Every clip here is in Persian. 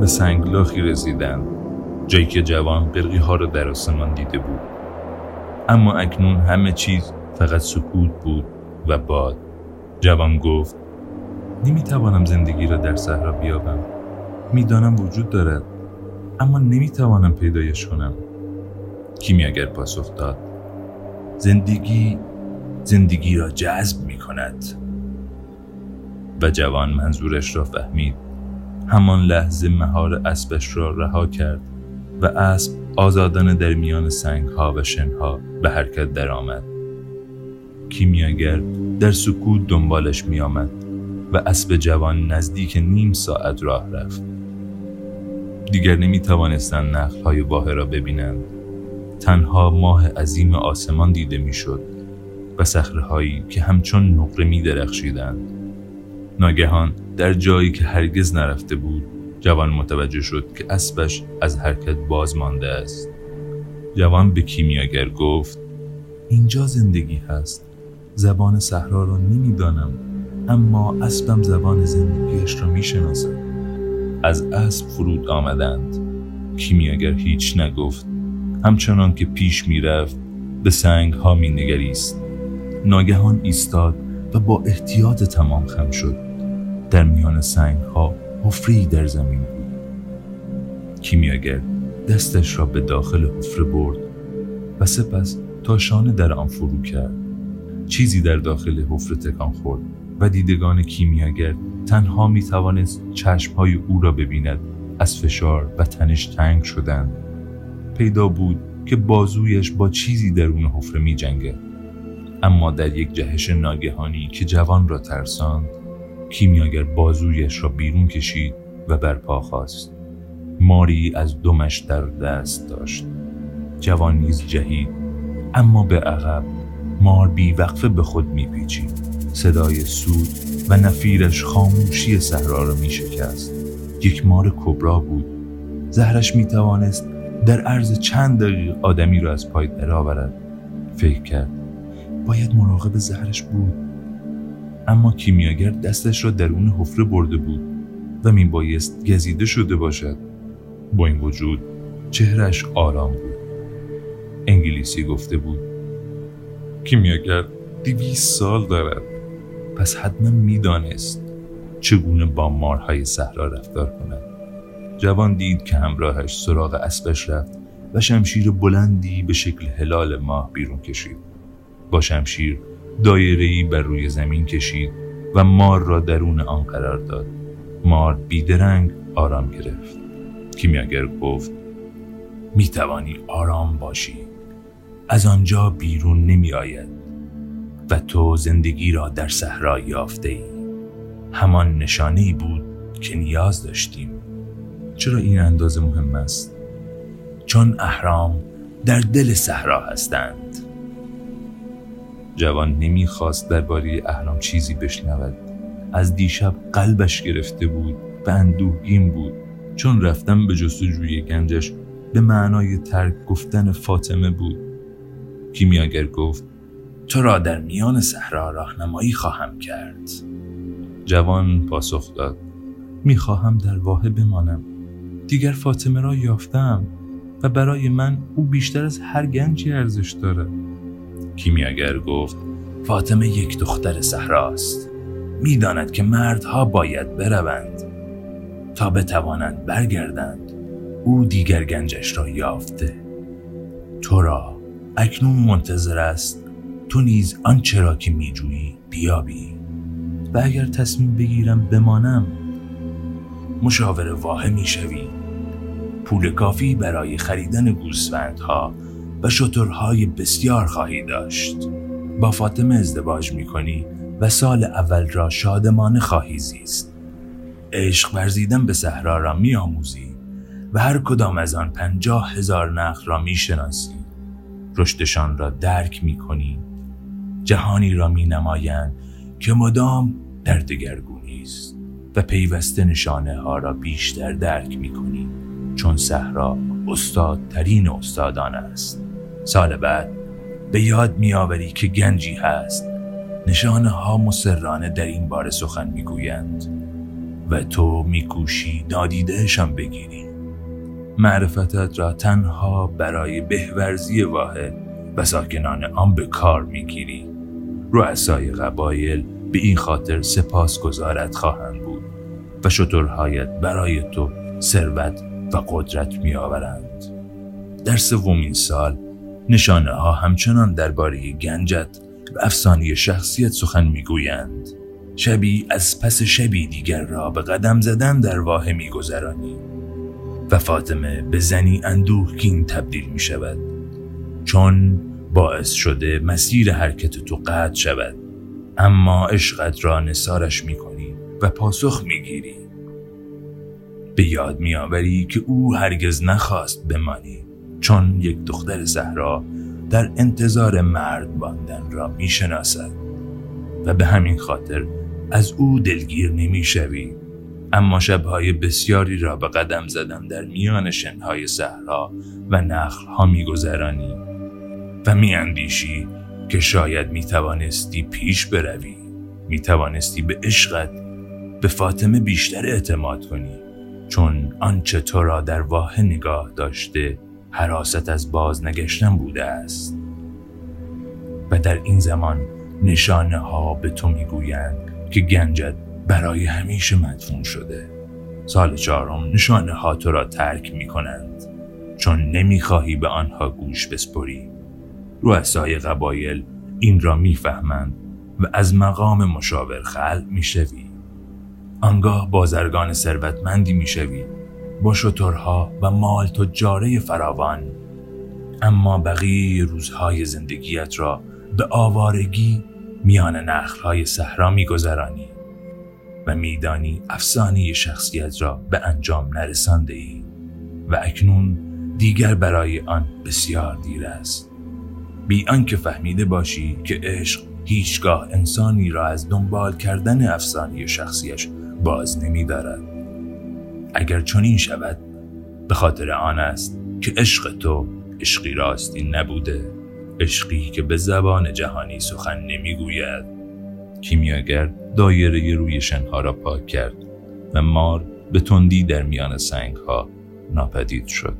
به سنگلاخی رسیدند. جایی که جوان برقی ها را در آسمان دیده بود. اما اکنون همه چیز فقط سکوت بود و باد. جوان گفت نمی‌توانم زندگی را در صحرا بیابم. می‌دانم وجود دارد اما نمی‌توانم پیدایش کنم. کیمیاگر پاسخ داد زندگی زندگی را جذب می کند و جوان منظورش را فهمید. همان لحظه مهار اسبش را رها کرد و اسب آزادانه در میان سنگ ها و شنها به حرکت درآمد. کیمیاگر در سکوت دنبالش می آمد و اسب جوان نزدیک نیم ساعت راه رفت. دیگر نمی توانستند نخل های را ببینند. تنها ماه عظیم آسمان دیده می شد و سخره هایی که همچون نقره می درخشیدند. ناگهان در جایی که هرگز نرفته بود جوان متوجه شد که اسبش از حرکت باز مانده است. جوان به کیمیاگر گفت اینجا زندگی هست. زبان صحرا را نمی‌دانم اما اسبم زبان زندگیش را می‌شناسد. از اسب فرود آمدند. کیمیاگر هیچ نگفت. همچنان که پیش می‌رفت به سنگ ها می نگریست. ناگهان ایستاد و با احتیاط تمام خم شد. در میان سنگ ها حفری در زمین بود. کیمیاگر دستش را به داخل حفره برد و سپس تا شانه در آن فرو کرد. چیزی در داخل حفره تکان خورد و دیدگان کیمیاگر تنها می توانست های او را ببیند. از فشار و تنش تنگ شدند. پیدا بود که بازویش با چیزی درون حفره می جنگه. اما در یک جهش ناگهانی که جوان را ترساند کیمیاگر بازویش را بیرون کشید و برپا خواست ماری از دمش در دست داشت. جوان نیز جهید اما به عقب مار بی وقفه به خود میپیچید صدای سود و نفیرش خاموشی صحرا را می شکست. یک مار کبرا بود. زهرش می توانست در عرض چند دقیقه آدمی را از پای درآورد فکر کرد باید مراقب زهرش بود. اما کیمیاگر دستش را درون حفره برده بود و بایست گزیده شده باشد. با این وجود چهرش آرام بود. انگلیسی گفته بود کیمیاگر دویست سال دارد. پس حتما می‌دانست چگونه با مارهای صحرا رفتار کند. جوان دید که همراهش سراغ اسبش رفت و شمشیر بلندی به شکل هلال ماه بیرون کشید. با شمشیر دایره‌ای بر روی زمین کشید و مار را درون آن قرار داد. مار بیدرنگ آرام گرفت. کیمیاگر گفت می توانی آرام باشی. از آنجا بیرون نمی آید و تو زندگی را در صحرا یافته ای همان نشانه ای بود که نیاز داشتیم. چرا این اندازه مهم است؟ چون اهرام در دل صحرا هستند. جوان نمی‌خواست درباره اهرام چیزی بشنود. از دیشب قلبش گرفته بود و اندوهگین بود. چون رفتن به جستجوی گنجش به معنای ترک گفتن فاطمه بود. کیمیاگر گفت تو را در میان صحرا راهنمایی خواهم کرد. جوان پاسخ داد می‌خواهم در واحه بمانم. دیگر فاطمه را یافتم و برای من او بیشتر از هر گنجی ارزش دارد. کیمیاگر گفت فاطمه یک دختر صحراست می‌داند که مردها باید بروند. تا بتوانند برگردند او دیگر گنجش را یافته. تو را اکنون منتظر است. تو نیز آنچه را که میجویی بیابی. و اگر تصمیم بگیرم بمانم مشاور واحه می‌شوی. پول کافی برای خریدن گوسفندها و شترهای بسیار خواهی داشت. با فاطمه ازدواج می کنی و سال اول را شادمانه خواهی زیست. عشق ورزیدن به صحرا را می آموزی و هر کدام از آن پنجاه هزار نخل را می شناسی رشدشان را درک می کنی جهانی را می نمایند که مدام در دگرگونی است و پیوسته نشانه ها را بیشتر درک می کنی چون صحرا استادترین استادان است. سال بعد به یاد میآوری که گنجی هست. نشانه ها مسررانه در این بار سخن می‌گویند و تو میکوشی نادیدهشان بگیری. معرفتت را تنها برای بهورزی واحد و ساکنان آن به کار می‌گیری. رؤسای قبایل به این خاطر سپاس گذارت خواهند بود و شطرهایت برای تو ثروت و قدرت میآورند. در سومین سال نشانه ها همچنان درباره گنجت و افسانه شخصیت سخن می‌گویند. شبی از پس شبی دیگر را به قدم زدن در واه میگذرانی و فاطمه به زنی اندوهگین تبدیل می شود چون باعث شده مسیر حرکت تو قطع شود. اما عشقت را نسارش می کنی و پاسخ می گیری به یاد میآوری که او هرگز نخواست بمانی. چون یک دختر زهرا در انتظار مرد ماندن را می‌شناسد و به همین خاطر از او دلگیر نمی‌شوی. اما شبهای بسیاری را به قدم زدم در میان شنهای صحرا و نخلها میگذرانی و میاندیشی که شاید می‌توانستی پیش بروی. می‌توانستی به عشقت به فاطمه بیشتر اعتماد کنی چون آنچه تو را در واه نگاه داشته حراست از بازنگشتن بوده است. و در این زمان نشانه ها به تو می‌گویند که گنجت برای همیشه مدفون شده. سال چهارم نشانه ها تو را ترک می کنند چون نمی‌خواهی به آنها گوش بسپری. رؤسای قبایل این را می‌فهمند و از مقام مشاور خل می‌شوی. آنگاه بازرگان ثروتمندی می‌شوی با شترها و مال تجاره فراوان اما بقیه روزهای زندگیت را به آوارگی میان نخلهای صحرا میگذرانی و میدانی افسانه شخصیت را به انجام نرسانده ای و اکنون دیگر برای آن بسیار دیر است بی آنکه فهمیده باشی که عشق هیچگاه انسانی را از دنبال کردن افسانه شخصیش باز نمی دارد. اگر چنین شود به خاطر آن است که عشق تو عشقی راستی نبوده عشقی که به زبان جهانی سخن نمی‌گوید. کیمیاگر دایره روی شنها را پاک کرد و مار به تندی در میان سنگ ها ناپدید شد.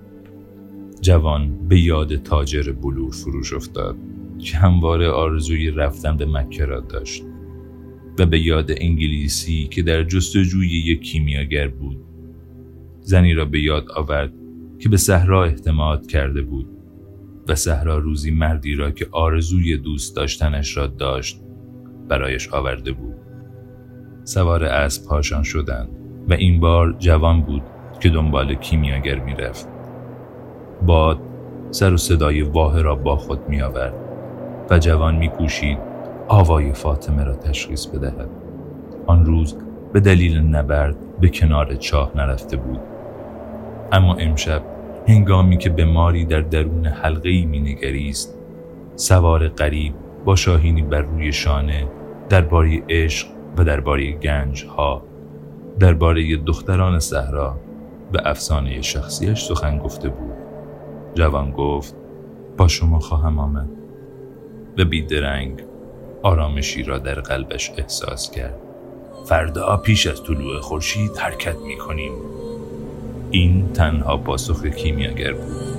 جوان به یاد تاجر بلور فروش افتاد که همواره آرزوی رفتن به مکه را داشت و به یاد انگلیسی که در جستجوی یک کیمیاگر بود زنی را به یاد آورد که به صحرا اعتماد کرده بود و صحرا روزی مردی را که آرزوی دوست داشتنش را داشت برایش آورده بود. سوار اسب پاشان شدند و این بار جوان بود که دنبال کیمیاگر می‌رفت. باد سر و صدای واه را با خود می آورد و جوان می کوشید آوای فاطمه را تشخیص بدهد. آن روز به دلیل نبرد به کنار چاه نرفته بود. اما امشب هنگامی که به ماری در درون حلقه ای می نگریست سوار قریب با شاهینی بر روی شانه درباره عشق و درباره گنج ها درباره دختران صحرا به افسانه شخصیش سخن گفته بود. جوان گفت با شما خواهم آمد. و بیدرنگ آرامشی را در قلبش احساس کرد. فردا پیش از طلوع خورشید حرکت می کنیم این تنها پاسخ کیمیاگر بود.